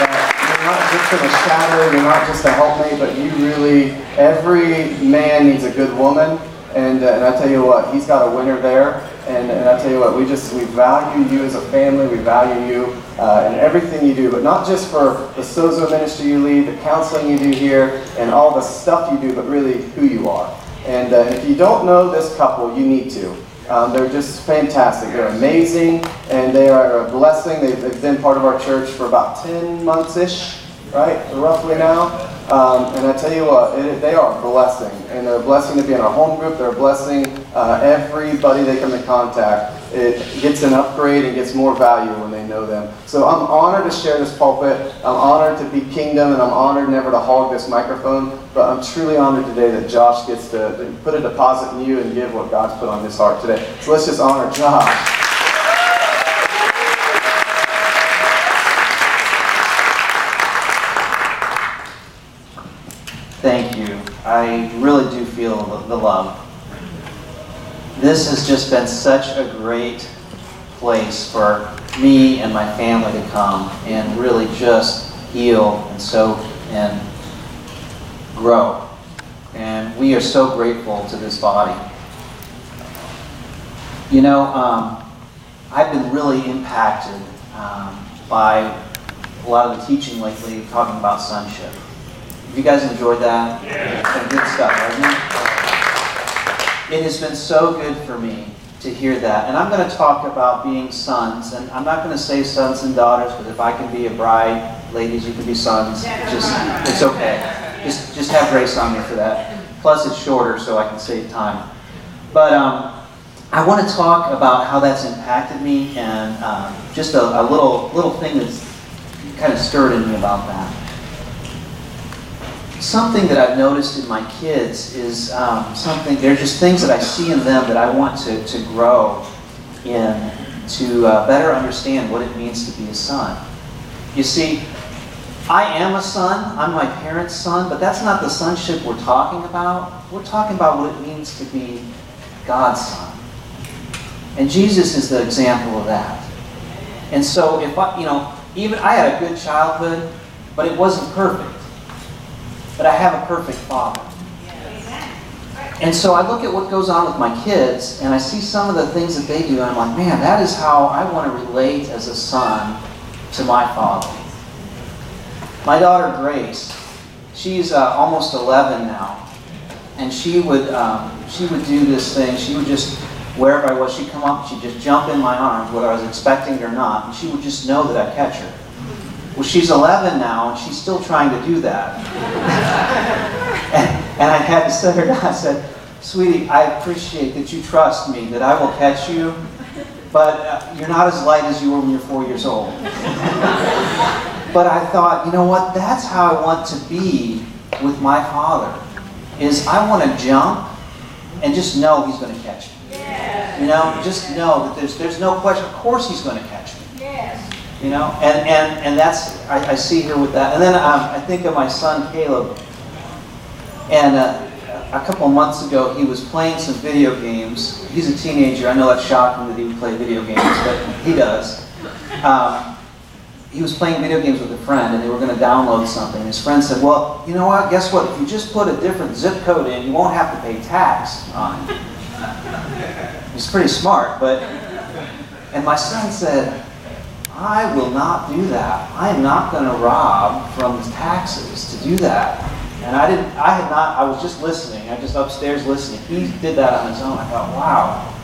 That you're not just in a shadow, you're not just a helpmate, but you really, every man needs a good woman. And, uh, and I tell you what, he's got a winner there. And, and I tell you what, we just, we value you as a family, we value you uh, in everything you do, but not just for the Sozo ministry you lead, the counseling you do here, and all the stuff you do, but really who you are. And uh, if you don't know this couple, you need to. Um, they're just fantastic. They're amazing, and they are a blessing. They've, they've been part of our church for about 10 months-ish, right, roughly now. Um, and I tell you what, it, they are a blessing. And they're a blessing to be in our home group. They're a blessing uh, everybody they come in contact. It gets an upgrade and gets more value when they know them. So I'm honored to share this pulpit. I'm honored to be kingdom, and I'm honored never to hog this microphone. But I'm truly honored today that Josh gets to, put a deposit in you and give what God's put on his heart today. So let's just honor Josh. Thank you. I really do feel the love. This has just been such a great place for me and my family to come and really just heal and soak and grow. And we are so grateful to this body. You know, um, I've been really impacted um, by a lot of the teaching lately talking about sonship. Have you guys enjoyed that? Yeah. Some good stuff, hasn't it? It has been so good for me to hear that. And I'm going to talk about being sons. And I'm not going to say sons and daughters, but if I can be a bride, ladies, you can be sons. Just, it's okay. Just, just have grace on me for that. Plus, it's shorter, so I can save time. But um, I want to talk about how that's impacted me and um, just a, a little, little thing that's kind of stirred in me about that something that I've noticed in my kids is um, something, they're just things that I see in them that I want to, to grow in to uh, better understand what it means to be a son. You see, I am a son, I'm my parents' son, but that's not the sonship we're talking about. We're talking about what it means to be God's son. And Jesus is the example of that. And so if I, you know, even I had a good childhood, but it wasn't perfect but I have a perfect father. And so I look at what goes on with my kids, and I see some of the things that they do, and I'm like, man, that is how I want to relate as a son to my father. My daughter Grace, she's uh, almost 11 now, and she would um, she would do this thing. She would just wherever I was, she'd come up, she'd just jump in my arms, whether I was expecting it or not, and she would just know that I'd catch her. Well, she's 11 now, and she's still trying to do that. and, and I had to set her down. I said, Sweetie, I appreciate that you trust me, that I will catch you, but uh, you're not as light as you were when you're four years old. but I thought, you know what? That's how I want to be with my father. Is I want to jump and just know he's going to catch me. You know, just know that there's there's no question. Of course he's going to catch me. You know, and, and, and that's, I, I see here with that. And then um, I think of my son Caleb. And uh, a couple months ago, he was playing some video games. He's a teenager. I know that's shocking that he would play video games, but he does. Um, he was playing video games with a friend, and they were going to download something. His friend said, well, you know what? Guess what? If you just put a different zip code in, you won't have to pay tax on it. He's pretty smart, but... And my son said, I will not do that. I am not going to rob from taxes to do that. And I didn't, I had not, I was just listening. I was just upstairs listening. He did that on his own. I thought, wow.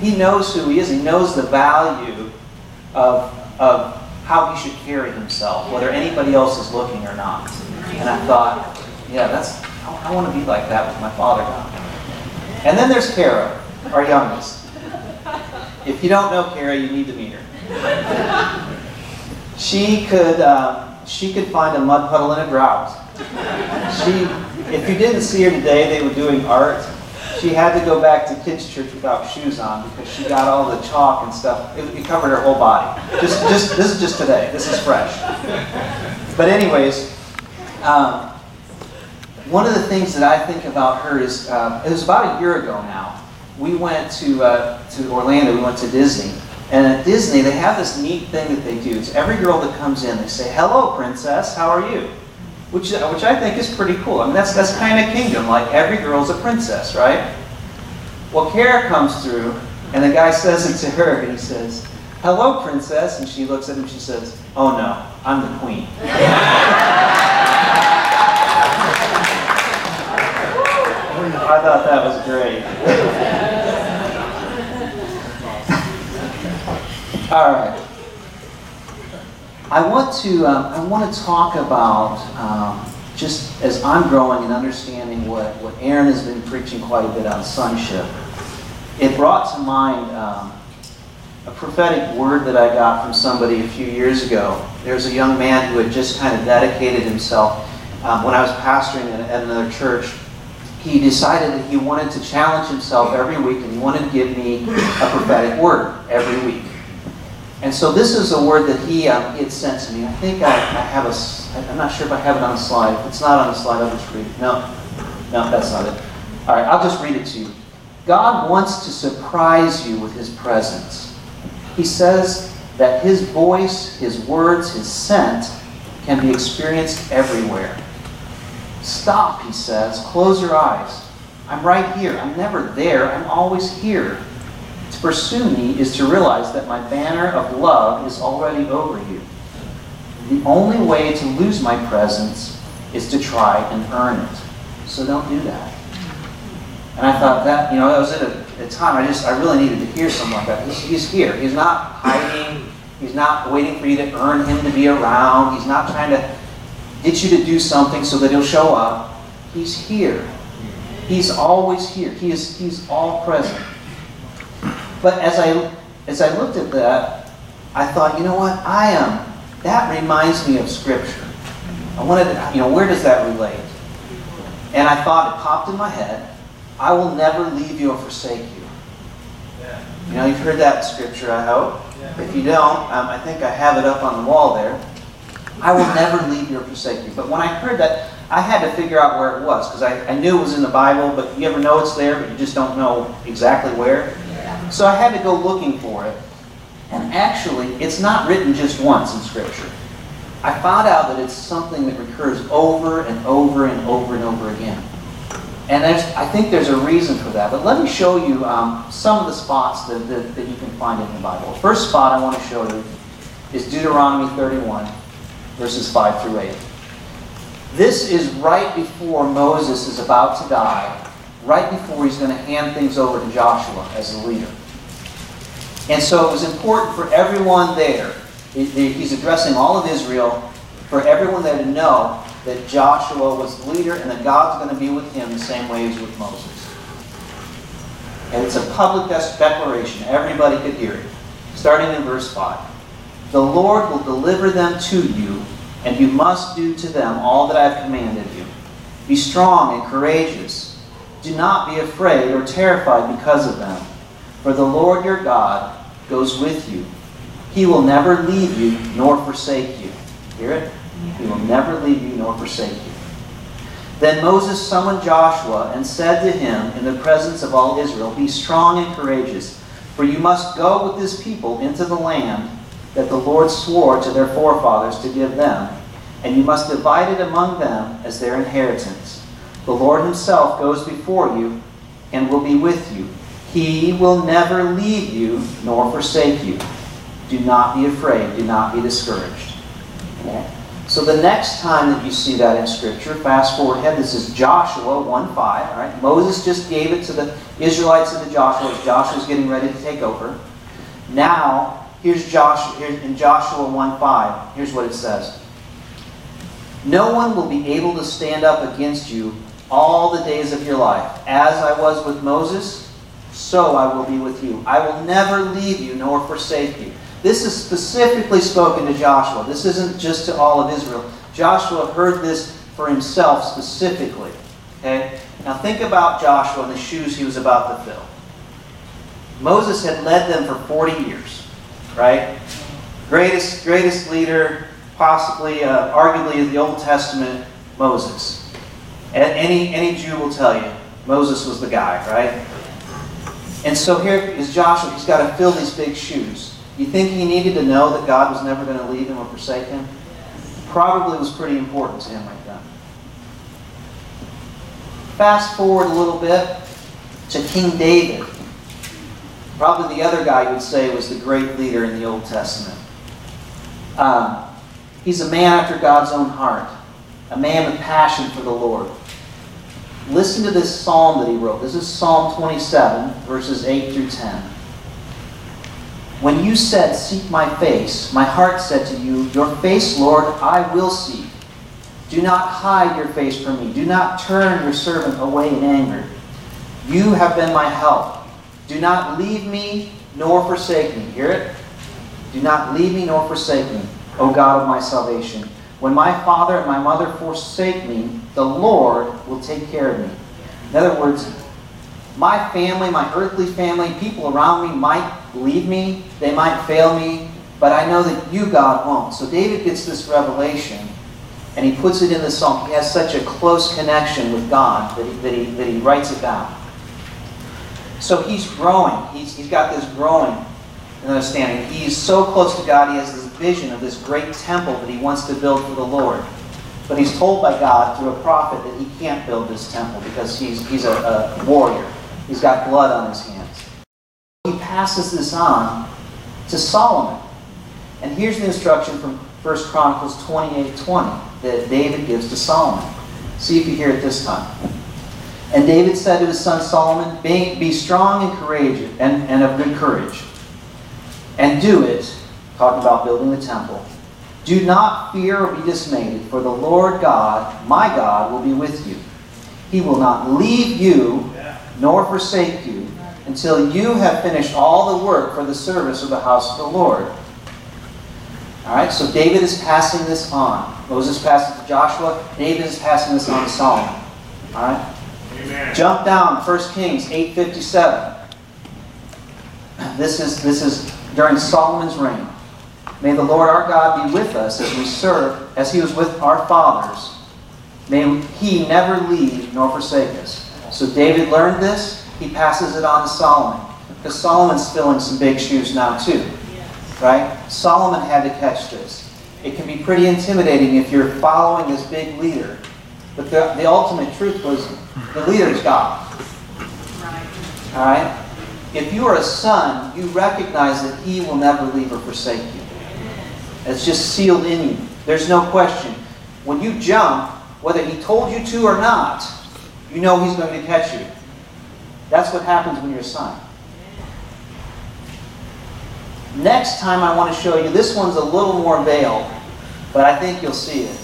He knows who he is. He knows the value of, of how he should carry himself, whether anybody else is looking or not. And I thought, yeah, that's, I, I want to be like that with my father God. And then there's Kara, our youngest. If you don't know Kara, you need to meet her she could um, she could find a mud puddle in a drought. She, if you didn't see her today, they were doing art. She had to go back to kids' church without shoes on because she got all the chalk and stuff. It, it covered her whole body. Just, just this is just today. This is fresh. But anyways, um, one of the things that I think about her is um, it was about a year ago now. We went to uh, to Orlando. We went to Disney And at Disney, they have this neat thing that they do. It's every girl that comes in, they say, "Hello, princess. How are you?" Which, uh, which I think is pretty cool. I mean, that's that's kind of kingdom. Like every girl's a princess, right? Well, Kara comes through, and the guy says it to her, and he says, "Hello, princess," and she looks at him. And she says, "Oh no, I'm the queen." I thought that was great. All right. I want to um, I want to talk about um, just as I'm growing and understanding what what Aaron has been preaching quite a bit on sonship. It brought to mind um, a prophetic word that I got from somebody a few years ago. There's a young man who had just kind of dedicated himself um, when I was pastoring at, at another church he decided that he wanted to challenge himself every week and he wanted to give me a prophetic word every week. And so this is a word that he, um, he had sent to me. I think I, I have a, I'm not sure if I have it on the slide. If it's not on the slide, I'll just read it. No, no, that's not it. All right, I'll just read it to you. God wants to surprise you with his presence. He says that his voice, his words, his scent can be experienced everywhere. Stop, he says. Close your eyes. I'm right here. I'm never there. I'm always here. To pursue me is to realize that my banner of love is already over you. The only way to lose my presence is to try and earn it. So don't do that. And I thought that, you know, that was at a, a time I just, I really needed to hear something like that. He's here. He's not hiding. He's not waiting for you to earn him to be around. He's not trying to get you to do something so that he'll show up. He's here. He's always here. He is, he's all present. But as I, as I looked at that, I thought, you know what? I am. That reminds me of Scripture. I wanted to, you know, where does that relate? And I thought, it popped in my head, I will never leave you or forsake you. You know, you've heard that Scripture, I hope. If you don't, um, I think I have it up on the wall there. I will never leave you or forsake you. But when I heard that, I had to figure out where it was because I, I knew it was in the Bible, but you ever know it's there, but you just don't know exactly where? So I had to go looking for it. And actually, it's not written just once in Scripture. I found out that it's something that recurs over and over and over and over again. And I think there's a reason for that. But let me show you um, some of the spots that, that, that you can find in the Bible. First spot I want to show you is Deuteronomy 31 verses 5 through 8. This is right before Moses is about to die, right before he's going to hand things over to Joshua as the leader. And so it was important for everyone there, he's addressing all of Israel, for everyone there to know that Joshua was the leader and that God's going to be with him the same way as with Moses. And it's a public declaration. Everybody could hear it. Starting in verse 5. The Lord will deliver them to you, and you must do to them all that I have commanded you. Be strong and courageous. Do not be afraid or terrified because of them, for the Lord your God goes with you. He will never leave you nor forsake you. Hear it? He will never leave you nor forsake you. Then Moses summoned Joshua and said to him in the presence of all Israel, Be strong and courageous, for you must go with this people into the land that the Lord swore to their forefathers to give them, and you must divide it among them as their inheritance. The Lord himself goes before you and will be with you. He will never leave you nor forsake you. Do not be afraid. Do not be discouraged. Okay? So the next time that you see that in Scripture, fast forward ahead, this is Joshua 1 5. All right? Moses just gave it to the Israelites and to Joshua as Joshua's getting ready to take over. Now, Here's Joshua, here in Joshua 1.5. Here's what it says. No one will be able to stand up against you all the days of your life. As I was with Moses, so I will be with you. I will never leave you nor forsake you. This is specifically spoken to Joshua. This isn't just to all of Israel. Joshua heard this for himself specifically. Okay? Now think about Joshua and the shoes he was about to fill. Moses had led them for 40 years right? Greatest, greatest leader, possibly, uh, arguably, in the Old Testament, Moses. And any, any Jew will tell you, Moses was the guy, right? And so here is Joshua. He's got to fill these big shoes. You think he needed to know that God was never going to leave him or forsake him? Probably was pretty important to him right then. Fast forward a little bit to King David. Probably the other guy you would say was the great leader in the Old Testament. Um, he's a man after God's own heart, a man with passion for the Lord. Listen to this psalm that he wrote. This is Psalm 27, verses 8 through 10. When you said, Seek my face, my heart said to you, Your face, Lord, I will seek. Do not hide your face from me. Do not turn your servant away in anger. You have been my help. Do not leave me nor forsake me. Hear it? Do not leave me nor forsake me, O God of my salvation. When my father and my mother forsake me, the Lord will take care of me. In other words, my family, my earthly family, people around me might leave me, they might fail me, but I know that you, God, won't. So David gets this revelation, and he puts it in the psalm. He has such a close connection with God that he, that he, that he writes it down. So he's growing. He's, he's got this growing understanding. He's so close to God, he has this vision of this great temple that he wants to build for the Lord. But he's told by God through a prophet that he can't build this temple because he's, he's a, a warrior. He's got blood on his hands. He passes this on to Solomon. And here's the instruction from 1 Chronicles 28 20 that David gives to Solomon. See if you hear it this time. And David said to his son Solomon, Be, be strong and courageous and, and of good courage. And do it, talking about building the temple. Do not fear or be dismayed, for the Lord God, my God, will be with you. He will not leave you nor forsake you until you have finished all the work for the service of the house of the Lord. All right, so David is passing this on. Moses passed it to Joshua. David is passing this on to Solomon. All right? Amen. Jump down, 1 Kings 8.57. This is, this is during Solomon's reign. May the Lord our God be with us as we serve, as he was with our fathers. May he never leave nor forsake us. So David learned this. He passes it on to Solomon. Because Solomon's filling some big shoes now too. Right? Solomon had to catch this. It can be pretty intimidating if you're following this big leader. But the, the ultimate truth was the leader is God. All right? If you are a son, you recognize that he will never leave or forsake you. It's just sealed in you. There's no question. When you jump, whether he told you to or not, you know he's going to catch you. That's what happens when you're a son. Next time I want to show you, this one's a little more veiled, but I think you'll see it.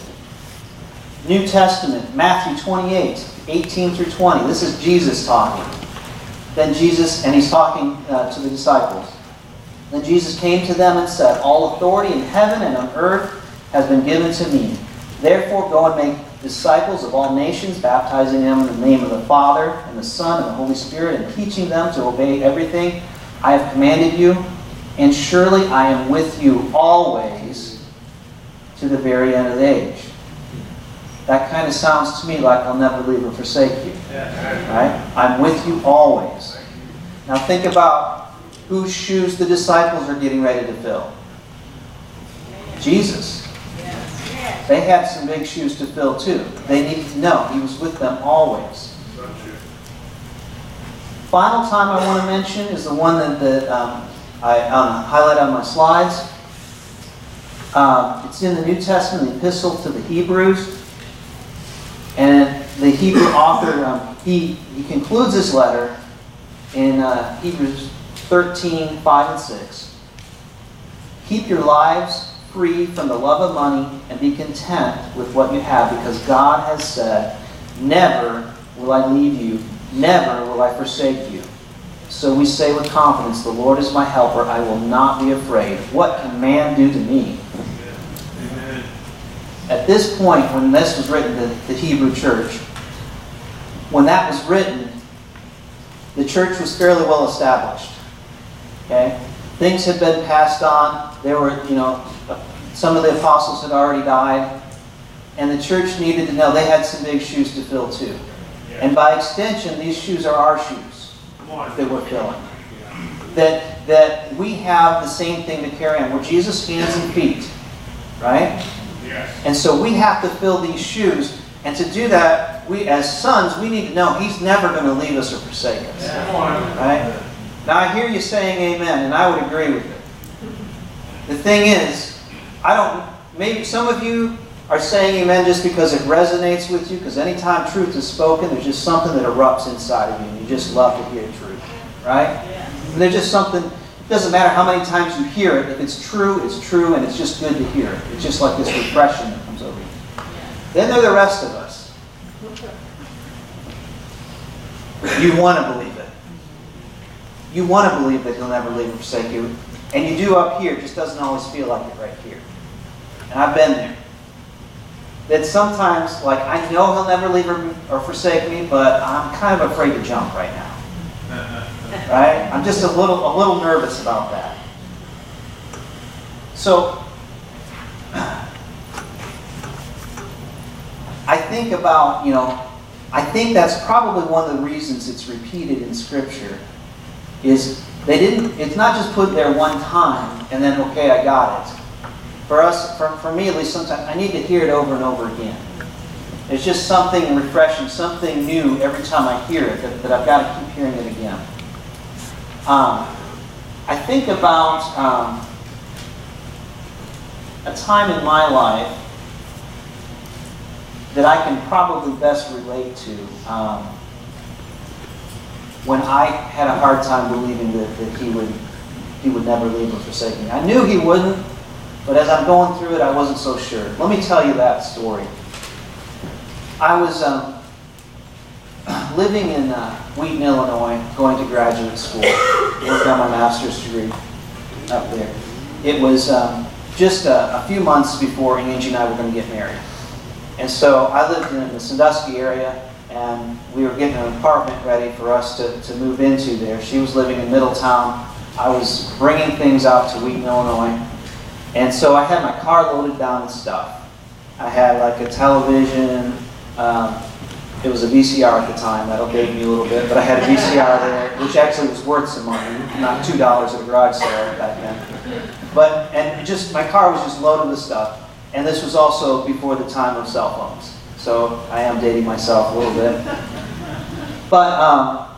New Testament, Matthew 28, 18 through 20. This is Jesus talking. Then Jesus, and he's talking uh, to the disciples. Then Jesus came to them and said, All authority in heaven and on earth has been given to me. Therefore go and make disciples of all nations, baptizing them in the name of the Father, and the Son, and the Holy Spirit, and teaching them to obey everything I have commanded you. And surely I am with you always to the very end of the age. That kind of sounds to me like I'll never leave or forsake you. Right? I'm with you always. Now think about whose shoes the disciples are getting ready to fill. Jesus. They had some big shoes to fill too. They needed to know He was with them always. Final time I want to mention is the one that, that um, I um, highlight on my slides. Um, it's in the New Testament, the Epistle to the Hebrews. And the Hebrew author, um, he, he concludes his letter in uh, Hebrews 13, 5 and 6. Keep your lives free from the love of money and be content with what you have because God has said, Never will I leave you, never will I forsake you. So we say with confidence, The Lord is my helper, I will not be afraid. What can man do to me? Amen. At this point, when this was written to the Hebrew church, when that was written, the church was fairly well established. Okay? Things had been passed on. There were, you know, some of the apostles had already died. And the church needed to know they had some big shoes to fill too. And by extension, these shoes are our shoes that we're filling. That that we have the same thing to carry on. We're Jesus' hands and feet, right? Yes. And so we have to fill these shoes. And to do that, we as sons, we need to know He's never going to leave us or forsake us. Come on. Right? Now I hear you saying amen, and I would agree with it. The thing is, I don't, maybe some of you are saying amen just because it resonates with you, because anytime truth is spoken, there's just something that erupts inside of you, and you just love to hear truth. Right? And there's just something, it doesn't matter how many times you hear it, if it's true, it's true, and it's just good to hear it. It's just like this refreshing that comes over you. Then there are the rest of us. You want to believe. You want to believe that He'll never leave or forsake you. And you do up here, it just doesn't always feel like it right here. And I've been there. That sometimes, like, I know He'll never leave or, or forsake me, but I'm kind of afraid to jump right now. Right? I'm just a little, a little nervous about that. So, I think about, you know, I think that's probably one of the reasons it's repeated in Scripture is they didn't, it's not just put there one time and then, okay, I got it. For us, for, for me at least, sometimes I need to hear it over and over again. It's just something refreshing, something new every time I hear it that, that I've got to keep hearing it again. Um, I think about um, a time in my life that I can probably best relate to um, when I had a hard time believing that, that he would he would never leave or forsake me. I knew he wouldn't, but as I'm going through it, I wasn't so sure. Let me tell you that story. I was um, living in uh, Wheaton, Illinois, going to graduate school, working on my master's degree up there. It was um, just a, a few months before Angie and I were going to get married. And so I lived in the Sandusky area, and we were getting an apartment ready for us to, to move into there. She was living in Middletown. I was bringing things out to Wheaton, Illinois. And so I had my car loaded down with stuff. I had like a television. Um, it was a VCR at the time. That'll date me a little bit. But I had a VCR there, which actually was worth some money, not $2 at a garage sale back then. But, and just, my car was just loaded with stuff. And this was also before the time of cell phones. So I am dating myself a little bit. But um,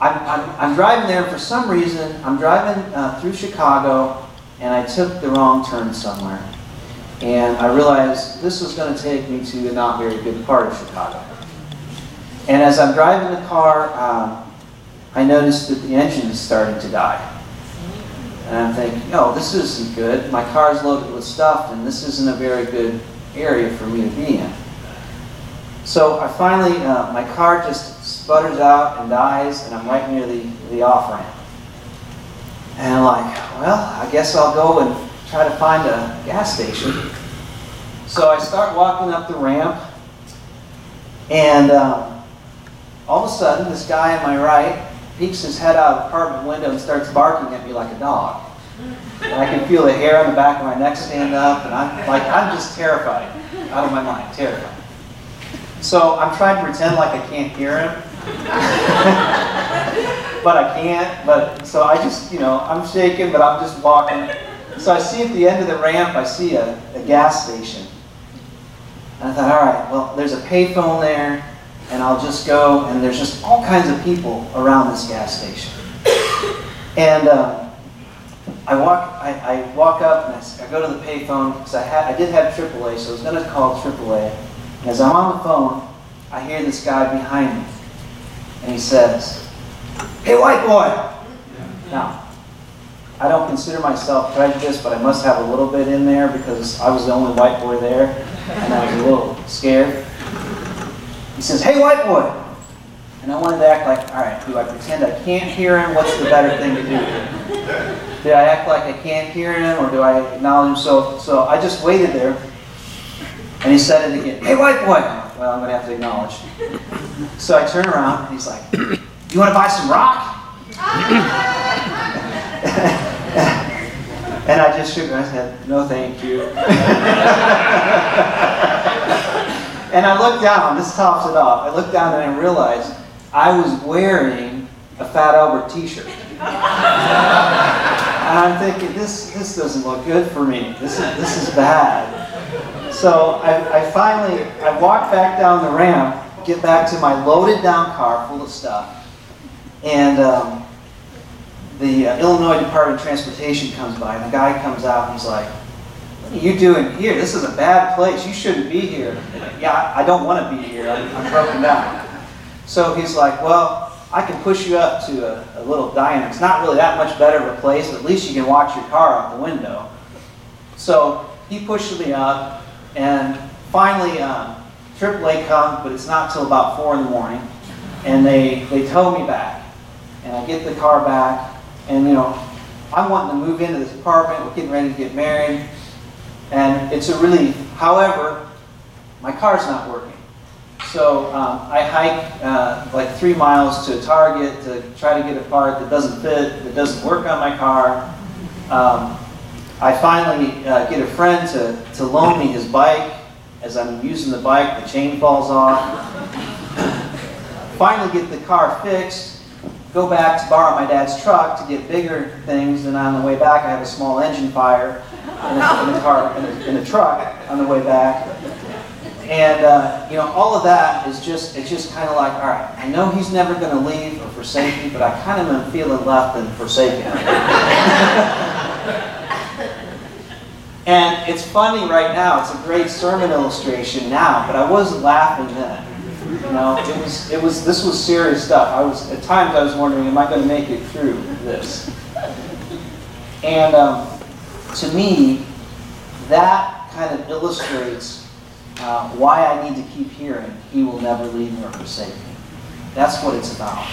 I'm, I'm, I'm, driving there, and for some reason, I'm driving uh, through Chicago, and I took the wrong turn somewhere. And I realized this was going to take me to a not very good part of Chicago. And as I'm driving the car, um, I noticed that the engine is starting to die. And I'm thinking, oh, this isn't good. My car's loaded with stuff, and this isn't a very good area for me to be in. So I finally, uh, my car just sputters out and dies, and I'm right near the, the off ramp. And I'm like, well, I guess I'll go and try to find a gas station. So I start walking up the ramp, and um, all of a sudden, this guy on my right peeks his head out of the apartment window and starts barking at me like a dog. And I can feel the hair on the back of my neck stand up, and I'm like, I'm just terrified, out of my mind, terrified. So I'm trying to pretend like I can't hear him. but I can't, but, so I just, you know, I'm shaking, but I'm just walking. So I see at the end of the ramp, I see a, a gas station. And I thought, all right, well, there's a payphone there, and I'll just go, and there's just all kinds of people around this gas station. And um, I walk, I, I, walk up, and I, I go to the payphone, because I, had, I did have AAA, so I was going to call AAA. As I'm on the phone, I hear this guy behind me, and he says, Hey, white boy! Now, I don't consider myself prejudiced, but I must have a little bit in there because I was the only white boy there, and I was a little scared. He says, Hey, white boy! And I wanted to act like, all right, do I pretend I can't hear him? What's the better thing to do? Do I act like I can't hear him, or do I acknowledge him? So, so I just waited there, and he said it again. Hey, white boy! Well, I'm going to have to acknowledge. So I turn around, and he's like, You want to buy some rock? and I just shook my head, No, thank you. And I looked down, this tops it off. I looked down and I realized I was wearing a Fat Albert t-shirt. And I'm thinking, this, this doesn't look good for me. This is, this is bad. So I, I finally, I walk back down the ramp, get back to my loaded down car full of stuff. And um, the uh, Illinois Department of Transportation comes by, and the guy comes out and he's like, what are you doing here? This is a bad place. You shouldn't be here. Yeah, I don't want to be here. I'm, I'm broken down. So he's like, well, I can push you up to a, a little diner. It's not really that much better of a place, at least you can watch your car out the window. So he pushes me up, and finally, um, AAA comes, but it's not till about 4 in the morning, and they, they tow me back. And I get the car back, and you know, I'm wanting to move into this apartment, we're getting ready to get married, and it's a relief. However, my car's not working. So um, I hike uh, like three miles to Target to try to get a part that doesn't fit, that doesn't work on my car. Um, I finally uh, get a friend to, to loan me his bike. As I'm using the bike, the chain falls off. finally get the car fixed, go back to borrow my dad's truck to get bigger things, and on the way back I have a small engine fire in a car, in in truck on the way back. And uh, you know, all of that is just it's just kind of like, all right, I know he's never going to leave or forsake me, but I kind of am feeling left and forsaken. and it's funny right now. It's a great sermon illustration now, but I wasn't laughing then. You know, it was it was this was serious stuff. I was at times I was wondering, am I going to make it through this? And um, to me, that kind of illustrates uh, why I need to keep hearing, He will never leave nor forsake me. That's what it's about.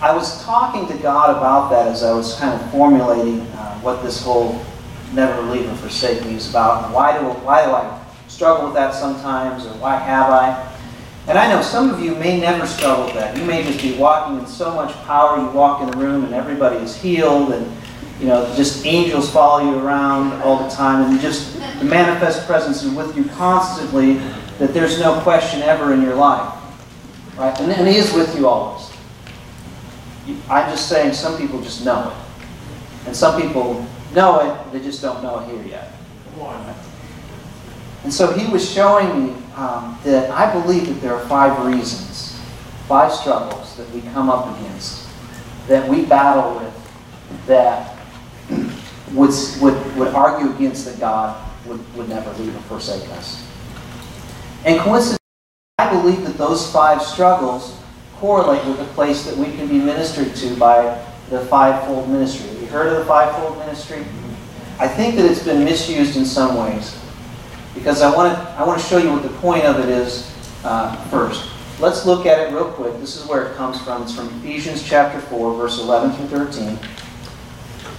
I was talking to God about that as I was kind of formulating uh, what this whole never leave or forsake me is about. And why do, why do I struggle with that sometimes, or why have I? And I know some of you may never struggle with that. You may just be walking in so much power. You walk in the room and everybody is healed, and you know, just angels follow you around all the time, and just the manifest presence is with you constantly, that there's no question ever in your life. Right? And, and He is with you always. I'm just saying some people just know it. And some people know it, they just don't know it here yet. And so he was showing me um, that I believe that there are five reasons, five struggles that we come up against, that we battle with, that would, would, would argue against that God would, would never leave or forsake us. And coincidentally, I believe that those five struggles correlate with the place that we can be ministered to by the fivefold ministry. Have you heard of the fivefold ministry? I think that it's been misused in some ways because I want to I want to show you what the point of it is uh, first. Let's look at it real quick. This is where it comes from. It's from Ephesians chapter 4, verse 11 through 13.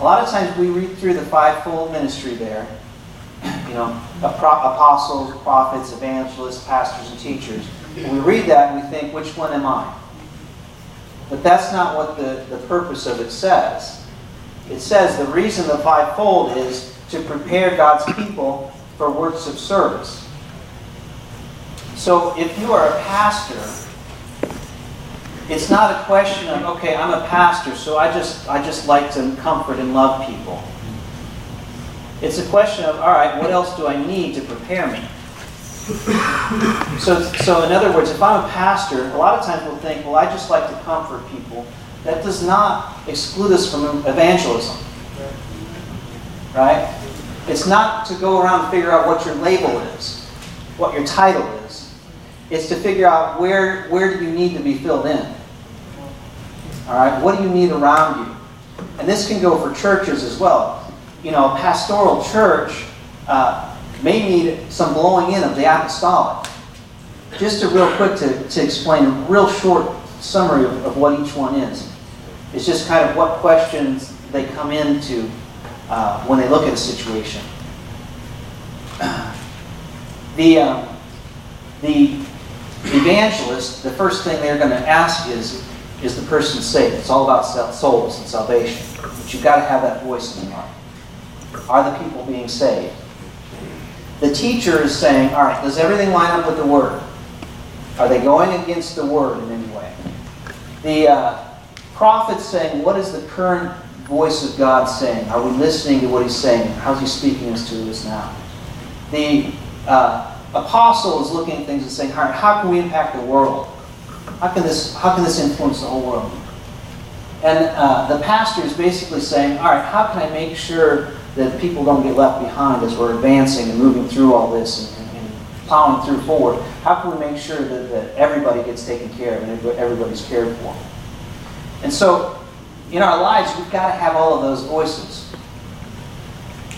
A lot of times we read through the fivefold ministry there, you know, apostles, prophets, evangelists, pastors, and teachers. We read that and we think, which one am I? But that's not what the, the purpose of it says. It says the reason the fivefold is to prepare God's people for works of service. So if you are a pastor, it's not a question of, okay, I'm a pastor, so I just I just like to comfort and love people. It's a question of, all right, what else do I need to prepare me? So, so in other words, if I'm a pastor, a lot of times we'll think, well, I just like to comfort people. That does not exclude us from evangelism. Right? It's not to go around and figure out what your label is, what your title is. It's to figure out where, where do you need to be filled in. All right? What do you need around you? And this can go for churches as well you know, a pastoral church uh, may need some blowing in of the apostolic. Just a real quick to, to explain a real short summary of, of what each one is. It's just kind of what questions they come into uh, when they look at a situation. The, um, the evangelist, the first thing they're going to ask is, is the person saved? It's all about souls and salvation. But you've got to have that voice in the heart. Are the people being saved? The teacher is saying, all right, does everything line up with the Word? Are they going against the Word in any way? The uh, prophet's saying, what is the current voice of God saying? Are we listening to what He's saying? How's He speaking to us now? The uh, apostle is looking at things and saying, all right, how can we impact the world? How can this, how can this influence the whole world? And uh, the pastor is basically saying, all right, how can I make sure that people don't get left behind as we're advancing and moving through all this and, and, plowing through forward? How can we make sure that, that everybody gets taken care of and everybody's cared for? And so, in our lives, we've got to have all of those voices.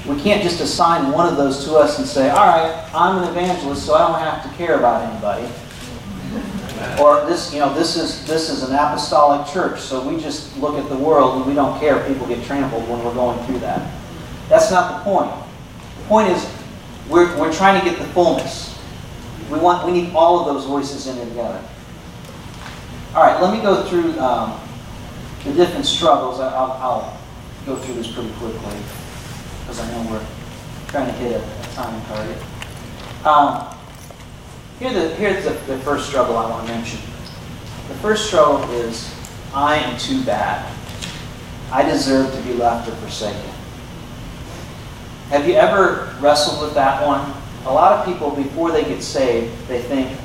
We can't just assign one of those to us and say, all right, I'm an evangelist, so I don't have to care about anybody. Or this, you know, this is this is an apostolic church, so we just look at the world and we don't care if people get trampled when we're going through that. That's not the point. The point is we're, we're trying to get the fullness. We want we need all of those voices in there together. All right, let me go through um, the different struggles. I'll, I'll go through this pretty quickly because I know we're trying to hit a, time target. Um, here the, here's the, the first struggle I want to mention. The first struggle is I am too bad. I deserve to be left or forsaken. Have you ever wrestled with that one? A lot of people, before they get saved, they think,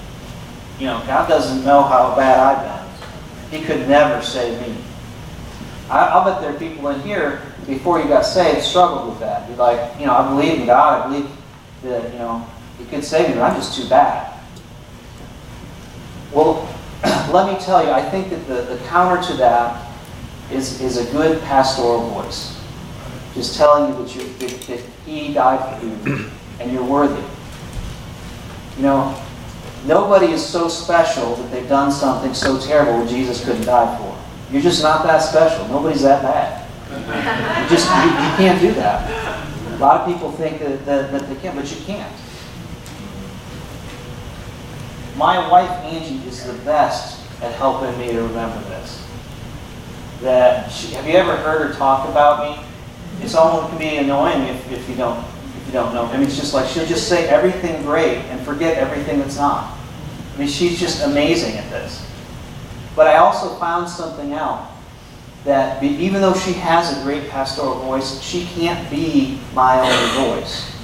you know, God doesn't know how bad I've been. He could never save me. I, will bet there are people in here before you got saved struggled with that. You're like, you know, I believe in God. I believe that, you know, He could save me, but I'm just too bad. Well, let me tell you, I think that the, the counter to that is, is a good pastoral voice. Just telling you that, you that, that He died for you and you're worthy. You know, nobody is so special that they've done something so terrible that Jesus couldn't die for. You're just not that special. Nobody's that bad. You just you, you can't do that. A lot of people think that, that, that they can, but you can't. My wife Angie is the best at helping me to remember this. That she, have you ever heard her talk about me? It's almost can be annoying if, if you don't if you don't know. I mean, it's just like she'll just say everything great and forget everything that's not. I mean, she's just amazing at this. But I also found something out that even though she has a great pastoral voice, she can't be my only voice.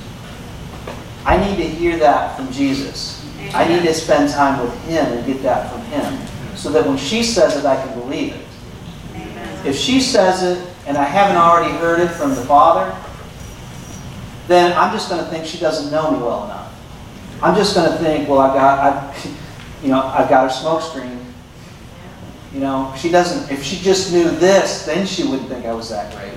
I need to hear that from Jesus. I need to spend time with Him and get that from Him so that when she says it, I can believe it. If she says it and I haven't already heard it from the Father, then I'm just going to think she doesn't know me well enough. I'm just going to think, well, I've got, I, you know, I've got her smokescreen you know, she doesn't, if she just knew this, then she wouldn't think I was that great.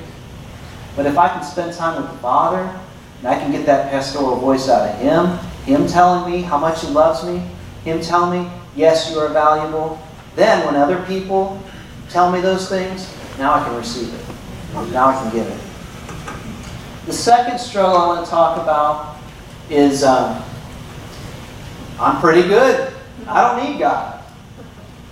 But if I can spend time with the Father, and I can get that pastoral voice out of Him, Him telling me how much He loves me, Him telling me, yes, you are valuable, then when other people tell me those things, now I can receive it. Now I can give it. The second struggle I want to talk about is um, I'm pretty good. I don't need God.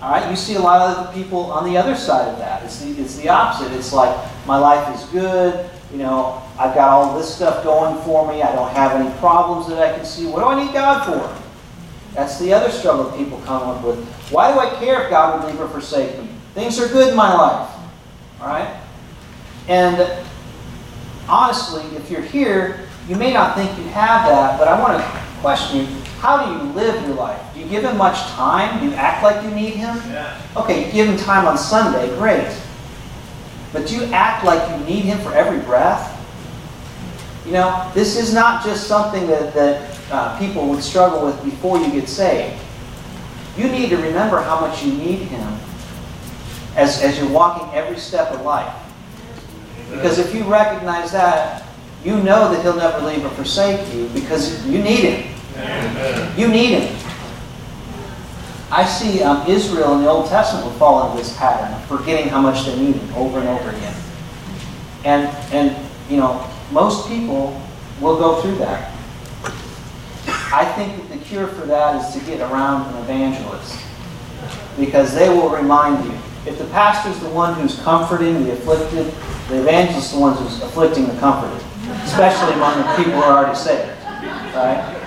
All right, you see a lot of people on the other side of that. It's the, it's the opposite. It's like, my life is good, you know, I've got all this stuff going for me, I don't have any problems that I can see. What do I need God for? That's the other struggle people come up with. Why do I care if God would leave or forsake me? Things are good in my life. All right? And honestly, if you're here, you may not think you have that, but I want to question you how do you live your life? Do you give him much time? Do you act like you need him? Yeah. Okay, you give him time on Sunday, great. But do you act like you need him for every breath? You know, this is not just something that, that uh, people would struggle with before you get saved. You need to remember how much you need him as, as you're walking every step of life. Because if you recognize that, you know that he'll never leave or forsake you because you need him. Amen. You need Him. I see um, Israel in the Old Testament would fall into this pattern of forgetting how much they need Him over and over again. And, and you know, most people will go through that. I think that the cure for that is to get around an evangelist because they will remind you. If the pastor's the one who's comforting the afflicted, the evangelist is the one who's afflicting the comforted, especially among the people who are already saved. Right?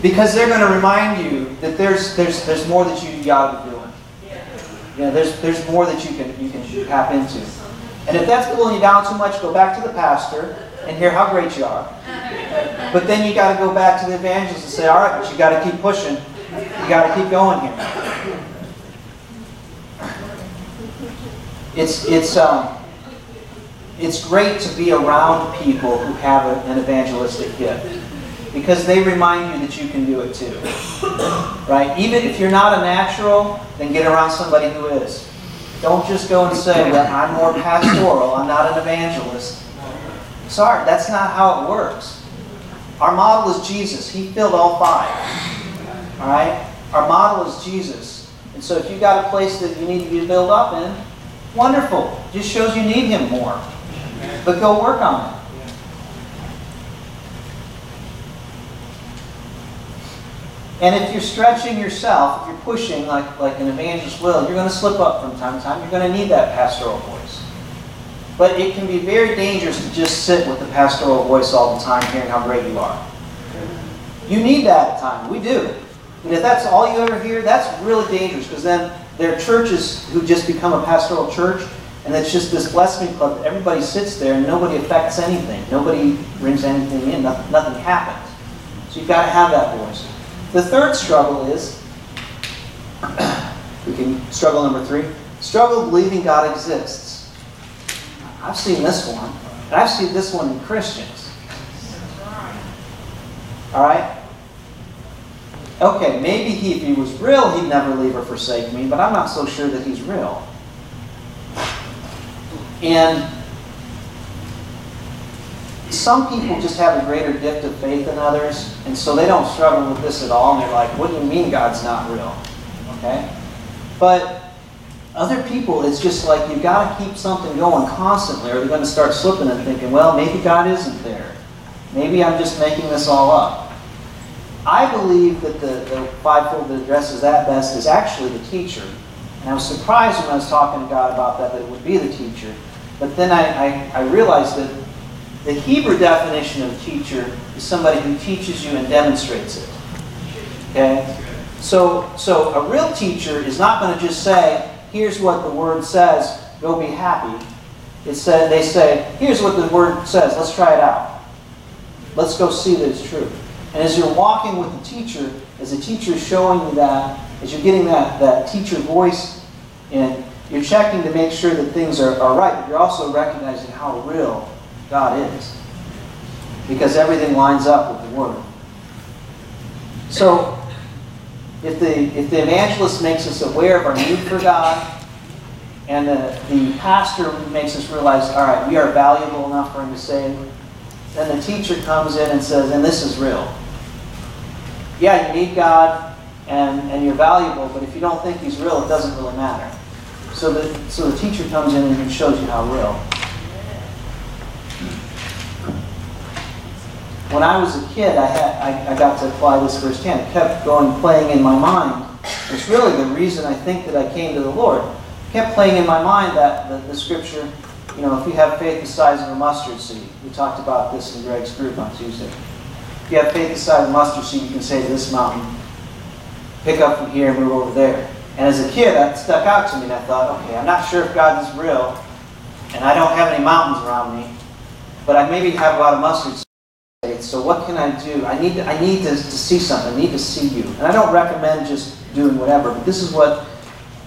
Because they're going to remind you that there's, there's, there's more that you got to be doing. You know, there's, there's more that you can, you can tap into. And if that's pulling you down too much, go back to the pastor and hear how great you are. But then you got to go back to the evangelist and say, all right, but you got to keep pushing. You got to keep going here. It's, it's, um, it's great to be around people who have an evangelistic gift because they remind you that you can do it too. Right? Even if you're not a natural, then get around somebody who is. Don't just go and say, well, I'm more pastoral, I'm not an evangelist. Sorry, that's not how it works. Our model is Jesus. He filled all five. All right? Our model is Jesus. And so if you've got a place that you need to be built up in, wonderful. Just shows you need Him more. But go work on it. And if you're stretching yourself, if you're pushing like, like an evangelist will, you're going to slip up from time to time. You're going to need that pastoral voice. But it can be very dangerous to just sit with the pastoral voice all the time, hearing how great you are. You need that at times. We do. And if that's all you ever hear, that's really dangerous because then there are churches who just become a pastoral church and it's just this blessing club. Everybody sits there and nobody affects anything. Nobody brings anything in. Nothing, nothing happens. So you've got to have that voice. The third struggle is, we can struggle number three, struggle believing God exists. I've seen this one, and I've seen this one in Christians. All right? Okay, maybe he, if he was real, he'd never leave or forsake me, but I'm not so sure that he's real. And some people just have a greater gift of faith than others, and so they don't struggle with this at all, and they're like, what do you mean God's not real? Okay? But other people, it's just like you've got to keep something going constantly, or they're going to start slipping and thinking, well, maybe God isn't there. Maybe I'm just making this all up. I believe that the, the fivefold that addresses that best is actually the teacher. And I was surprised when I was talking to God about that, that it would be the teacher. But then I, I, I realized that the Hebrew definition of teacher is somebody who teaches you and demonstrates it. Okay? So, so a real teacher is not going to just say, here's what the word says, go be happy. It said, they say, here's what the word says, let's try it out. Let's go see that it's true. And as you're walking with the teacher, as the teacher is showing you that, as you're getting that, that teacher voice in, you're checking to make sure that things are, are right, but you're also recognizing how real God is. Because everything lines up with the Word. So, if the, if the evangelist makes us aware of our need for God, and the, the pastor makes us realize, all right, we are valuable enough for him to save, then the teacher comes in and says, and this is real. Yeah, you need God, and, and you're valuable, but if you don't think he's real, it doesn't really matter. So the, so the teacher comes in and shows you how real. When I was a kid, I, had, I, I got to apply this firsthand. It kept going, playing in my mind. It's really the reason I think that I came to the Lord. It kept playing in my mind that the, the scripture, you know, if you have faith the size of a mustard seed. We talked about this in Greg's group on Tuesday. If you have faith the size of a mustard seed, you can say to this mountain, pick up from here and move over there. And as a kid, that stuck out to me, and I thought, okay, I'm not sure if God is real, and I don't have any mountains around me, but I maybe have a lot of mustard So what can I do? I need, to, I need to, to see something. I need to see you. And I don't recommend just doing whatever, but this is what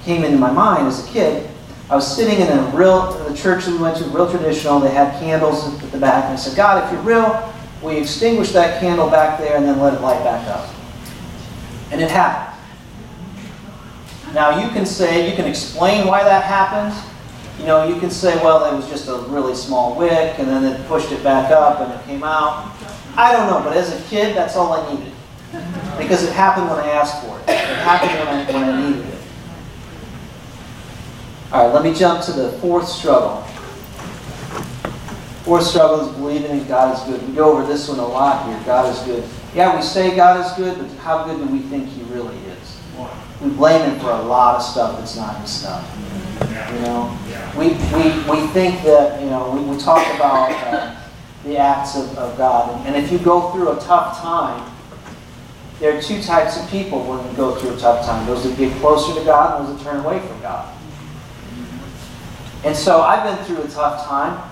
came into my mind as a kid. I was sitting in a real, the church that we went to, real traditional. They had candles at the back. And I said, God, if you're real, we extinguish that candle back there and then let it light back up. And it happened. Now you can say, you can explain why that happened. You know, you can say, well, it was just a really small wick, and then it pushed it back up, and it came out. I don't know, but as a kid, that's all I needed. Because it happened when I asked for it. It happened when I, when I needed it. All right, let me jump to the fourth struggle. Fourth struggle is believing that God is good. We go over this one a lot here. God is good. Yeah, we say God is good, but how good do we think He really is? We blame Him for a lot of stuff that's not His stuff. You know, we, we, we think that you know we, we talk about uh, the acts of, of God, and if you go through a tough time, there are two types of people when you go through a tough time: those that get closer to God, and those that turn away from God. And so I've been through a tough time.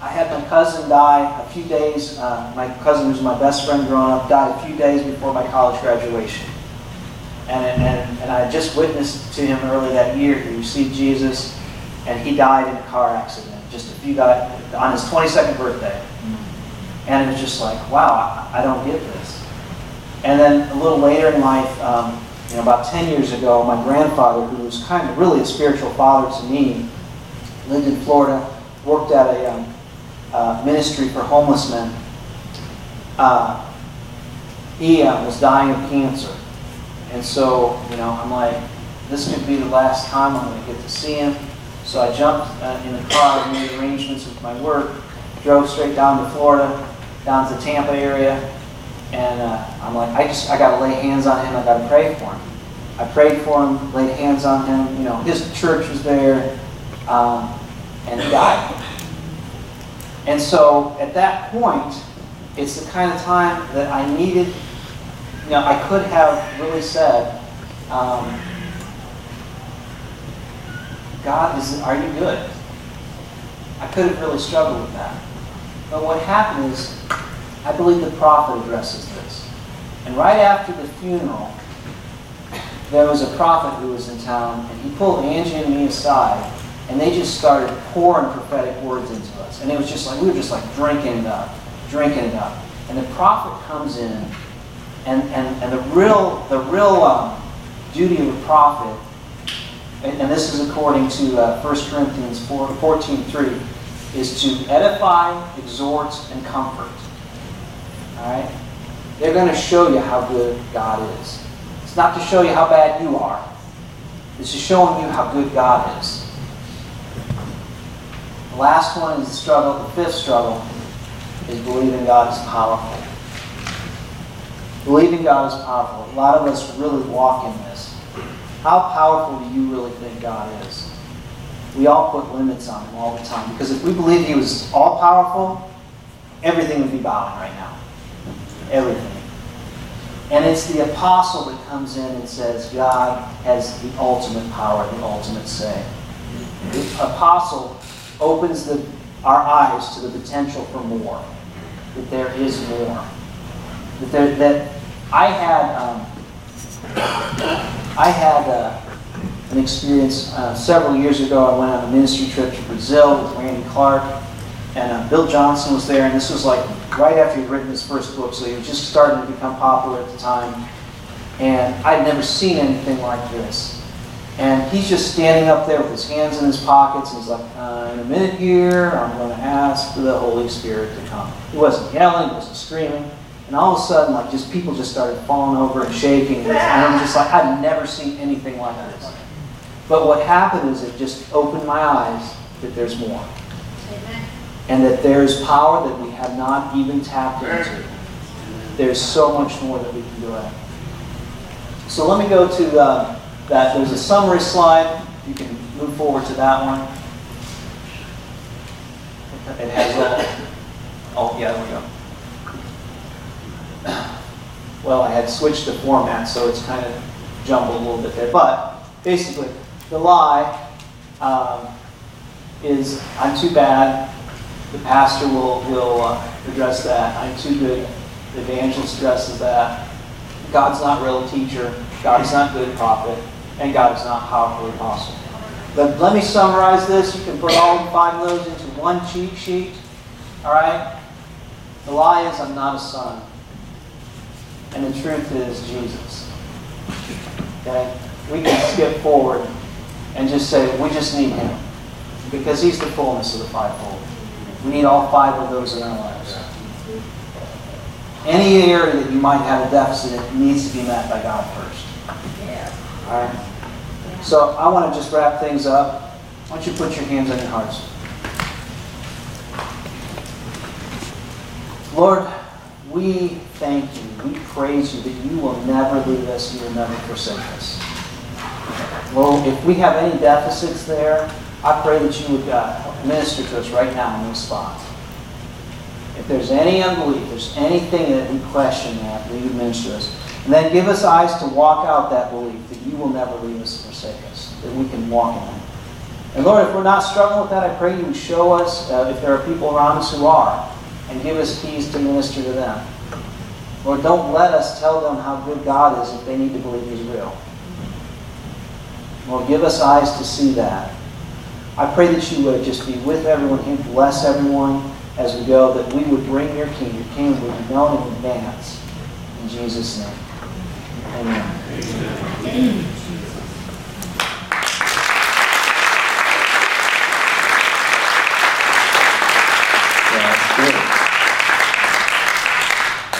I had my cousin die a few days. Uh, my cousin, who's my best friend growing up, died a few days before my college graduation. And, and, and I just witnessed to him early that year. He received Jesus, and he died in a car accident just a few died on his 22nd birthday. And it was just like, wow, I, don't get this. And then a little later in life, um, you know, about 10 years ago, my grandfather, who was kind of really a spiritual father to me, lived in Florida, worked at a um, uh, ministry for homeless men. Uh, he uh, was dying of cancer. And so, you know, I'm like, this could be the last time I'm going to get to see him. So I jumped uh, in the car, made arrangements with my work, drove straight down to Florida, down to the Tampa area, and uh, I'm like, I just, I got to lay hands on him. I got to pray for him. I prayed for him, laid hands on him. You know, his church was there, um, and he died. And so at that point, it's the kind of time that I needed, you know, I could have really said, um, God, is, are you good? I could have really struggled with that. But what happened is, I believe the prophet addresses this. And right after the funeral, there was a prophet who was in town, and he pulled Angie and me aside, and they just started pouring prophetic words into us. And it was just like, we were just like drinking it up, drinking it up. And the prophet comes in, and, and, and the real, the real um, duty of a prophet, and, and this is according to uh, 1 Corinthians 4, 14 3, is to edify, exhort, and comfort. All right? They're going to show you how good God is. It's not to show you how bad you are. It's to showing you how good God is. The last one is the struggle. The fifth struggle is believing God is powerful. Believing God is powerful. A lot of us really walk in this. How powerful do you really think God is? We all put limits on him all the time because if we believed he was all powerful, everything would be bowing right now. Everything. And it's the apostle that comes in and says God has the ultimate power, the ultimate say. The apostle opens the, our eyes to the potential for more. That there is more. That, there, that I had, um, I had uh, an experience uh, several years ago. I went on a ministry trip to Brazil with Randy Clark, and uh, Bill Johnson was there. And this was like right after he'd written his first book, so he was just starting to become popular at the time. And I'd never seen anything like this. And he's just standing up there with his hands in his pockets, and he's like, uh, in a minute here, I'm going to ask the Holy Spirit to come. He wasn't yelling, he wasn't screaming. And all of a sudden, like, just people just started falling over and shaking. And I'm just like, I've never seen anything like this. But what happened is it just opened my eyes that there's more. And that there's power that we have not even tapped into. There's so much more that we can do it. So let me go to uh, that. There's a summary slide. You can move forward to that one. It has all. Oh, yeah, there we go. Well, I had switched the format, so it's kind of jumbled a little bit there. But basically, the lie um, is I'm too bad. The pastor will, will uh, address that. I'm too good. The evangelist addresses that. God's not real teacher. God is not good prophet. And God is not powerful apostle. But let me summarize this. You can put all five of those into one cheat sheet. All right? The lie is I'm not a son. And the truth is Jesus. Okay? We can skip forward and just say, we just need him. Because he's the fullness of the fivefold. We need all five of those in our lives. Any area that you might have a deficit, it needs to be met by God first. All right? So I want to just wrap things up. Why don't you put your hands on your hearts? Lord, we thank you, we praise you that you will never leave us, you will never forsake us. Lord, if we have any deficits there, I pray that you would uh, minister to us right now in spots. If there's any unbelief, there's anything that we question that, we would minister to us. And then give us eyes to walk out that belief that you will never leave us or forsake us, that we can walk in that. And Lord, if we're not struggling with that, I pray you would show us uh, if there are people around us who are, and give us keys to minister to them. Lord, don't let us tell them how good God is if they need to believe He's real. Lord, give us eyes to see that. I pray that you would just be with everyone here, bless everyone as we go, that we would bring your king. Your kingdom would be known in advance. In Jesus' name. Amen. Good.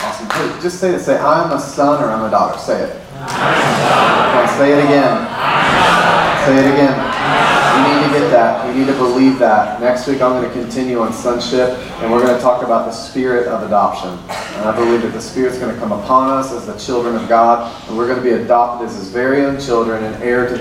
Awesome. Just say it. Say, I'm a son or I'm a daughter. Say it. On, say it again. Say it again. You need to get that. You need to believe that. Next week I'm going to continue on sonship and we're going to talk about the spirit of adoption. And I believe that the spirit's going to come upon us as the children of God and we're going to be adopted as his very own children and heir to